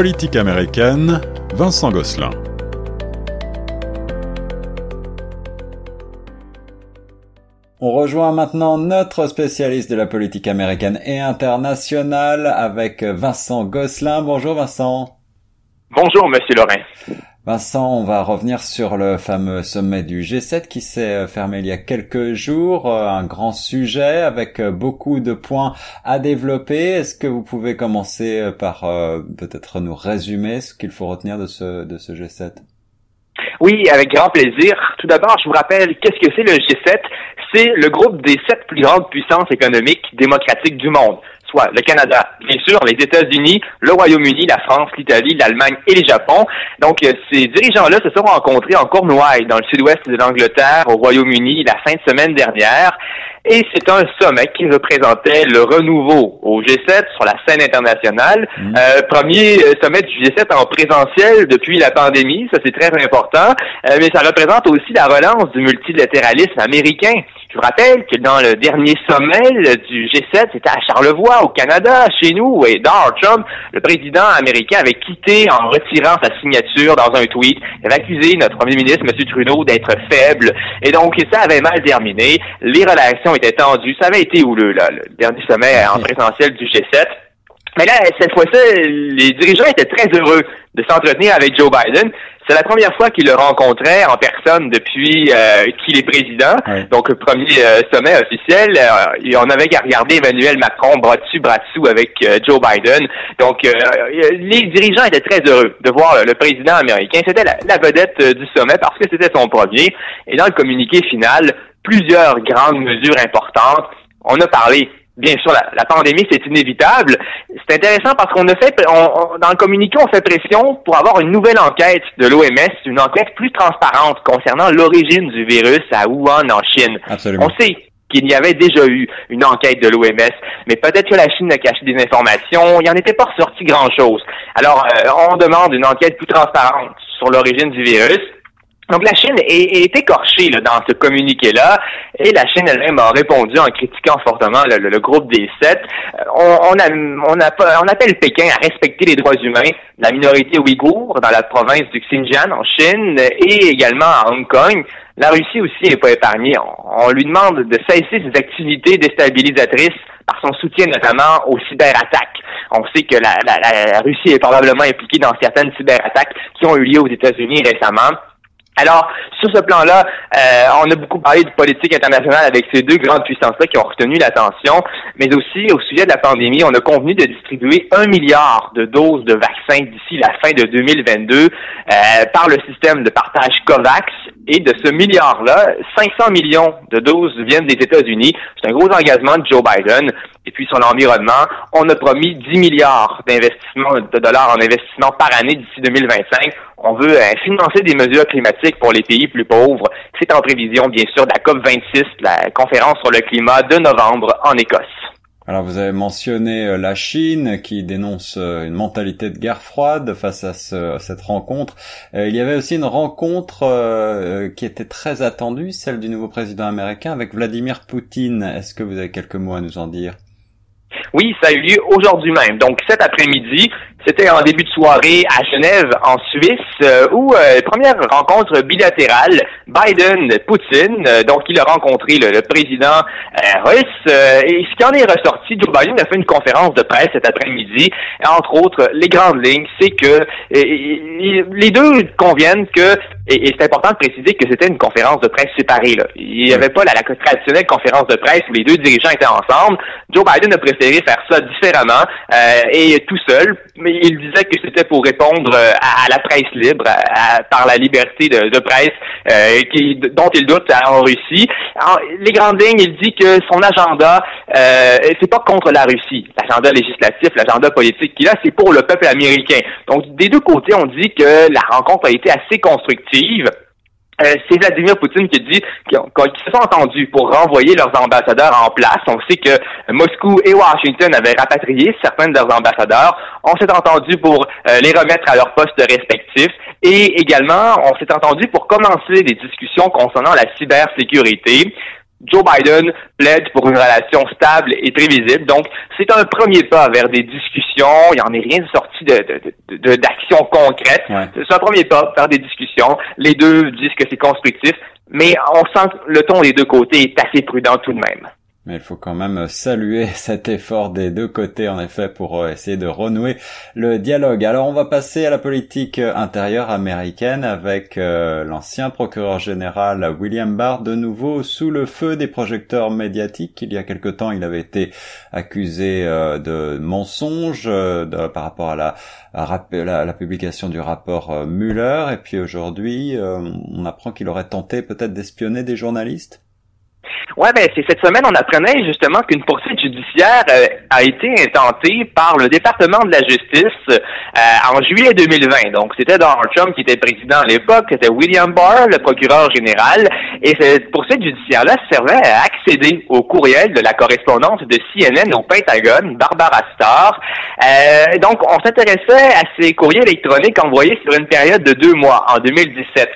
politique américaine, Vincent Gosselin. On rejoint maintenant notre spécialiste de la politique américaine et internationale avec Vincent Gosselin. Bonjour Vincent. Bonjour Monsieur Lorrain. Vincent, on va revenir sur le fameux sommet du G7 qui s'est fermé il y a quelques jours. Un grand sujet avec beaucoup de points à développer. Est-ce que vous pouvez commencer par euh, peut-être nous résumer ce qu'il faut retenir de ce, de ce G7 oui, avec grand plaisir. Tout d'abord, je vous rappelle, qu'est-ce que c'est le G7? C'est le groupe des sept plus grandes puissances économiques démocratiques du monde soit le Canada, bien sûr, les États-Unis, le Royaume-Uni, la France, l'Italie, l'Allemagne et le Japon. Donc, euh, ces dirigeants-là se sont rencontrés en Cornouailles, dans le sud-ouest de l'Angleterre, au Royaume-Uni, la fin de semaine dernière. Et c'est un sommet qui représentait le renouveau au G7 sur la scène internationale. Mmh. Euh, premier euh, sommet du G7 en présentiel depuis la pandémie, ça c'est très important, euh, mais ça représente aussi la relance du multilatéralisme américain. Je vous rappelle que dans le dernier sommet du G7, c'était à Charlevoix, au Canada, chez nous, et Donald Trump, le président américain, avait quitté en retirant sa signature dans un tweet. Il avait accusé notre premier ministre, M. Trudeau, d'être faible. Et donc, ça avait mal terminé. Les relations étaient tendues. Ça avait été houleux, là, le dernier sommet en présentiel du G7. Mais là, cette fois-ci, les dirigeants étaient très heureux de s'entretenir avec Joe Biden. C'est la première fois qu'il le rencontrait en personne depuis euh, qu'il est président. Donc, premier euh, sommet officiel. Euh, on avait qu'à regarder Emmanuel Macron bras dessus, bras dessous avec Joe Biden. Donc, les dirigeants étaient très heureux de voir le président américain. C'était la, la, vedette du sommet parce que c'était son premier. Et dans le communiqué final, plusieurs grandes mesures importantes. On a parlé bien sûr, la, pandémie, c'est inévitable. C'est intéressant parce qu'on a fait, dans le communiqué, on fait pression pour avoir une nouvelle enquête de l'OMS, une enquête plus transparente concernant l'origine du virus à Wuhan, en Chine. Absolument. On sait qu'il y avait déjà eu une enquête de l'OMS, mais peut-être que la Chine a caché des informations, il n'y en était pas ressorti grand-chose. Alors, euh, on demande une enquête plus transparente sur l'origine du virus. Donc la Chine est, écorchée dans ce communiqué-là, et la Chine elle-même a répondu en critiquant fortement le, groupe des sept. Euh, on, on, on, appelle Pékin à respecter les droits humains de la minorité ouïghour dans la province du Xinjiang en Chine et également à Hong Kong. La Russie aussi n'est pas épargnée. On, lui demande de cesser ses activités déstabilisatrices par son soutien notamment aux cyberattaques. On sait que la, la Russie est probablement impliquée dans certaines cyberattaques qui ont eu lieu aux États-Unis récemment. Alors, sur ce plan-là, euh, on a beaucoup parlé de politique internationale avec ces deux grandes puissances-là qui ont retenu l'attention, mais aussi au sujet de la pandémie, on a convenu de distribuer un milliard de doses de vaccins d'ici la fin de 2022 euh, par le système de partage COVAX. Et de ce milliard-là, 500 millions de doses viennent des États-Unis. C'est un gros engagement de Joe Biden et puis son environnement. On a promis 10 milliards d'investissements de dollars en investissement par année d'ici 2025. On veut euh, financer des mesures climatiques pour les pays plus pauvres. C'est en prévision, bien sûr, de la COP26, la conférence sur le climat de novembre en Écosse. Alors vous avez mentionné euh, la Chine qui dénonce euh, une mentalité de guerre froide face à, cette rencontre. Il y avait aussi une rencontre qui était très attendue, celle du nouveau président américain avec Vladimir Poutine. Est-ce que vous avez quelques mots à nous en dire? Oui, ça a eu lieu aujourd'hui même. Donc cet après-midi, c'était en début de soirée à Genève, en Suisse, euh, où euh, première rencontre bilatérale Biden-Poutine. Euh, donc il a rencontré le, président russe. et ce qui en est ressorti, Joe Biden a fait une conférence de presse cet après-midi. Entre autres, les grandes lignes, c'est que les deux conviennent que et, c'est important de préciser que c'était une conférence de presse séparée. Là. Il n'y avait pas la, la, traditionnelle conférence de presse où les deux dirigeants étaient ensemble. Joe Biden a préféré faire ça différemment euh, et tout seul. Mais il disait que c'était pour répondre euh, à, la presse libre, par la liberté de, presse euh, qui, dont il doute en Russie. les grandes lignes, il dit que son agenda, euh, c'est pas contre la Russie. L'agenda législatif, l'agenda politique qu'il a, c'est pour le peuple américain. Donc, des deux côtés, on dit que la rencontre a été assez constructive euh, c'est Vladimir Poutine qui dit qu'ils se sont entendus pour renvoyer leurs ambassadeurs en place. On sait que Moscou et Washington avaient rapatrié certains de leurs ambassadeurs. On s'est entendu pour euh, les remettre à leurs postes respectifs. Et également, on s'est entendu pour commencer des discussions concernant la cybersécurité. Joe Biden plaide pour une relation stable et prévisible. Donc, c'est un premier pas vers des discussions. Il n'y en est rien sorti de, d'actions concrètes. C'est un premier pas vers des discussions. Les deux disent que c'est constructif, mais on sent que le ton des deux côtés est assez prudent tout de même. Mais il faut quand même saluer cet effort des deux côtés, en effet, pour euh, essayer de renouer le dialogue. Alors, on va passer à la politique intérieure américaine avec euh, l'ancien procureur général William Barr, de nouveau sous le feu des projecteurs médiatiques. Il y a quelque temps, il avait été accusé euh, de mensonge par rapport à la, à la, publication du rapport Mueller. Et puis aujourd'hui, on apprend qu'il aurait tenté peut-être d'espionner des journalistes. Ouais, ben c'est cette semaine on apprenait justement qu'une poursuite judiciaire euh, a été intentée par le département de la justice euh, en juillet 2020. Donc c'était Donald Trump qui était président à l'époque, c'était William Barr, le procureur général, et cette poursuite judiciaire-là servait à accéder au courriel de la correspondance de CNN au Pentagone, Barbara Starr. Euh, donc on s'intéressait à ces courriers électroniques envoyés sur une période de deux mois en 2017.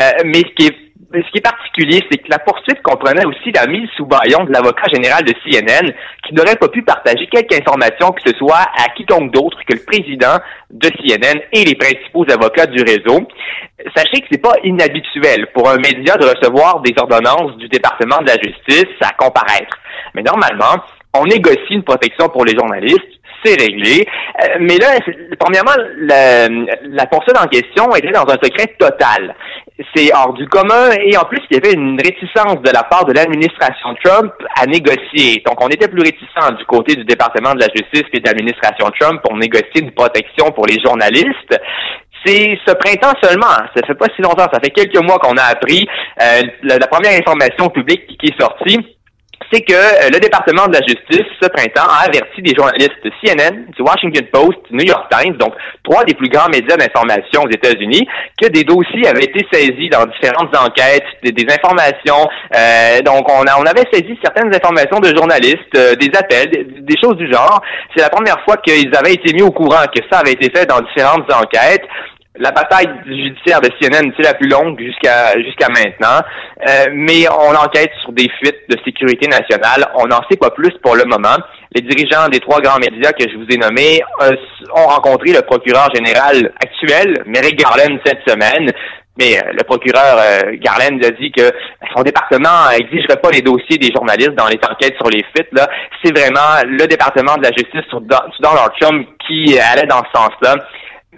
Euh, mais ce qui est ce qui est particulier, c'est que la poursuite comprenait aussi la mise sous baillon de l'avocat général de CNN, qui n'aurait pas pu partager quelque information que ce soit à quiconque d'autre que le président de CNN et les principaux avocats du réseau. Sachez que c'est pas inhabituel pour un média de recevoir des ordonnances du département de la justice à comparaître. Mais normalement, on négocie une protection pour les journalistes, c'est réglé. Euh, mais là, premièrement, la, la poursuite en question était dans un secret total c'est hors du commun et en plus il y avait une réticence de la part de l'administration Trump à négocier. Donc on était plus réticent du côté du département de la justice que de l'administration Trump pour négocier une protection pour les journalistes. C'est ce printemps seulement, ça fait pas si longtemps, ça fait quelques mois qu'on a appris euh, la, première information publique qui est sortie c'est que euh, le département de la justice, ce printemps, a averti des journalistes de CNN, du Washington Post, du New York Times, donc trois des plus grands médias d'information aux États-Unis, que des dossiers avaient été saisis dans différentes enquêtes, des, informations. Euh, donc, on, a, on avait saisi certaines informations de journalistes, euh, des appels, des, choses du genre. C'est la première fois qu'ils avaient été mis au courant que ça avait été fait dans différentes enquêtes la bataille judiciaire de CNN, c'est la plus longue jusqu'à jusqu'à maintenant. Euh, mais on enquête sur des fuites de sécurité nationale. On n'en sait pas plus pour le moment. Les dirigeants des trois grands médias que je vous ai nommés euh, ont rencontré le procureur général actuel, Merrick Garland, cette semaine. Mais euh, le procureur Garland a dit que son département exigerait pas les dossiers des journalistes dans les enquêtes sur les fuites. Là, c'est vraiment le département de la justice sur Donald Trump qui allait dans ce sens-là.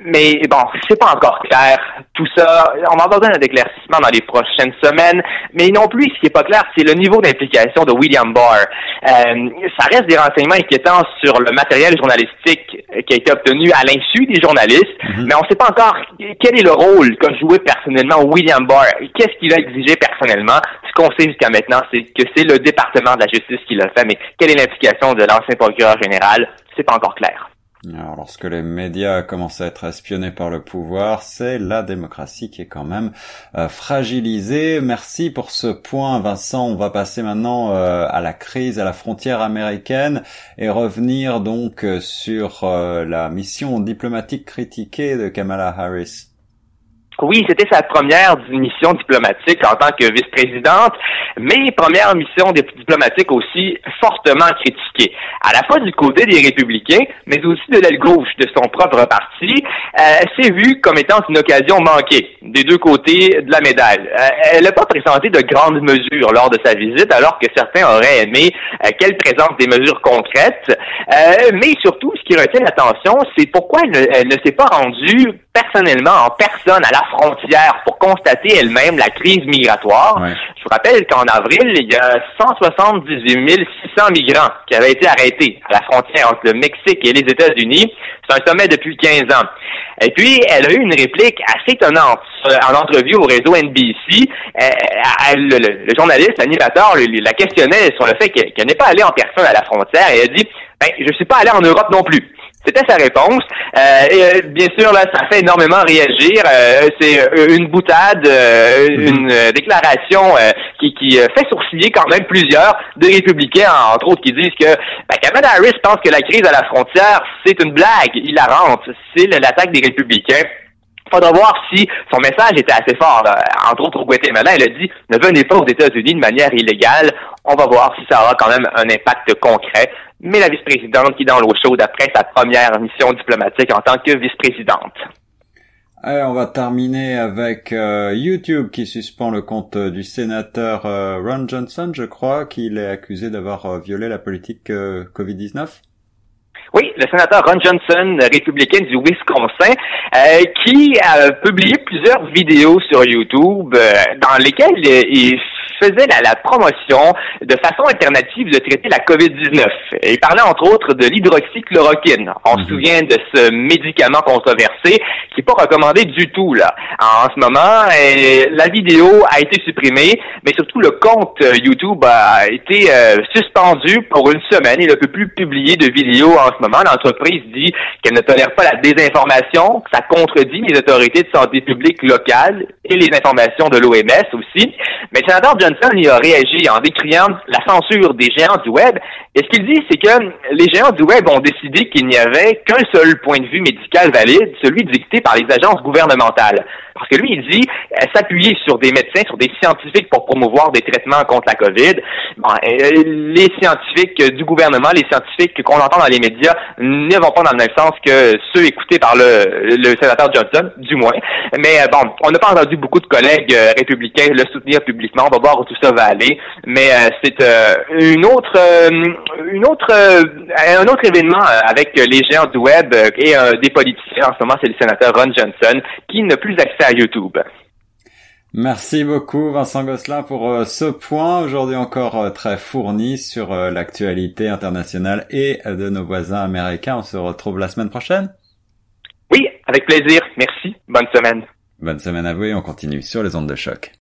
Mais bon, c'est pas encore clair. Tout ça, on va avoir besoin d'un éclaircissement dans les prochaines semaines. Mais non plus, ce qui est pas clair, c'est le niveau d'implication de William Barr. Euh, ça reste des renseignements inquiétants sur le matériel journalistique qui a été obtenu à l'insu des journalistes, mhm. mais on ne sait pas encore quel est le rôle qu'a joué personnellement William Barr. Qu'est-ce qu'il a exigé personnellement? Ce qu'on sait jusqu'à maintenant, c'est que c'est le département de la justice qui l'a fait, mais quelle est l'implication de l'ancien procureur général? C'est pas encore clair. Alors, lorsque les médias commencent à être espionnés par le pouvoir, c'est la démocratie qui est quand même euh, fragilisée. Merci pour ce point, Vincent. On va passer maintenant euh, à la crise à la frontière américaine et revenir donc euh, sur la mission diplomatique critiquée de Kamala Harris. Oui, c'était sa première mission diplomatique en tant que vice-présidente, mais première mission diplomatique aussi fortement critiquée, à la fois du côté des républicains, mais aussi de l'aile gauche de son propre parti. Euh, c'est vu comme étant une occasion manquée des deux côtés de la médaille. Euh, elle n'a pas présenté de grandes mesures lors de sa visite, alors que certains auraient aimé euh, qu'elle présente des mesures concrètes. Euh, mais surtout, ce qui retient l'attention, c'est pourquoi elle elle ne s'est pas rendue personnellement en personne à la frontière pour constater elle-même la crise migratoire. Je vous rappelle qu'en avril, il y a 178 600 migrants qui avaient été arrêtés à la frontière entre le Mexique et les États-Unis. C'est un sommet depuis 15 ans. Et puis, elle a eu une réplique assez étonnante en entrevue au réseau NBC. Euh, le, journaliste, l'animateur, la questionnait sur le fait qu'elle n'est pas allée en personne à la frontière et elle a dit, ben, je ne suis pas allée en Europe non plus. C'était sa réponse. Euh, euh, bien sûr, là, ça fait énormément réagir. Euh, c'est une boutade, mhm. une déclaration qui, qui fait sourciller quand même plusieurs des républicains, entre autres, qui disent que ben, Kamala Harris pense que la crise à la frontière, c'est une blague Il la rentre. C'est l'attaque des républicains faudra voir si son message était assez fort. Entre autres, au Guatemala, elle a dit ne venez pas aux États-Unis de manière illégale. On va voir si ça aura quand même un impact concret. Mais la vice-présidente qui est dans l'eau chaude après sa première mission diplomatique en tant que vice-présidente. on va terminer avec euh, YouTube qui suspend le compte du sénateur euh, Ron Johnson, je crois, qu'il est accusé d'avoir euh, violé la politique Covid-19. Oui, le sénateur Ron Johnson, républicain du Wisconsin, euh, qui a publié plusieurs vidéos sur YouTube euh, dans lesquelles il faisait la, promotion de façon alternative de traiter la COVID-19. Il parlait entre autres de l'hydroxychloroquine. On se mhm. souvient de ce médicament controversé qui n'est pas recommandé du tout là en ce moment. Et la vidéo a été supprimée, mais surtout le compte euh, YouTube a été suspendu pour une semaine. Il ne peut plus publier de vidéos en ce moment. L'entreprise dit qu'elle ne tolère pas la désinformation, que ça contredit les autorités de santé publique locales et les informations de l'OMS aussi. Mais le sénateur Johnson y a réagi en décriant la censure des géants du web. Et ce qu'il dit, c'est que les géants du web ont décidé qu'il n'y avait qu'un seul point de vue médical valide, celui dicté par les agences gouvernementales. Parce que lui, il dit euh, s'appuyer sur des médecins, sur des scientifiques pour promouvoir des traitements contre la COVID. Bon, euh, les scientifiques du gouvernement, les scientifiques qu'on entend dans les médias ne vont pas dans le même sens que ceux écoutés par le, sénateur Johnson, du moins. Mais euh, bon, on n'a pas entendu beaucoup de collègues républicains le soutenir publiquement. Voir où tout ça va aller. Mais c'est une autre, une autre, un autre événement avec les géants du web et des politiciens. En ce moment, c'est le sénateur Ron Johnson qui n'a plus accès YouTube. Merci beaucoup Vincent Gosselin pour euh, ce point aujourd'hui encore euh, très fourni sur euh, l'actualité internationale et de nos voisins américains. On se retrouve la semaine prochaine. Oui, avec plaisir. Merci. Bonne semaine. Bonne semaine à vous et on continue sur les ondes de choc.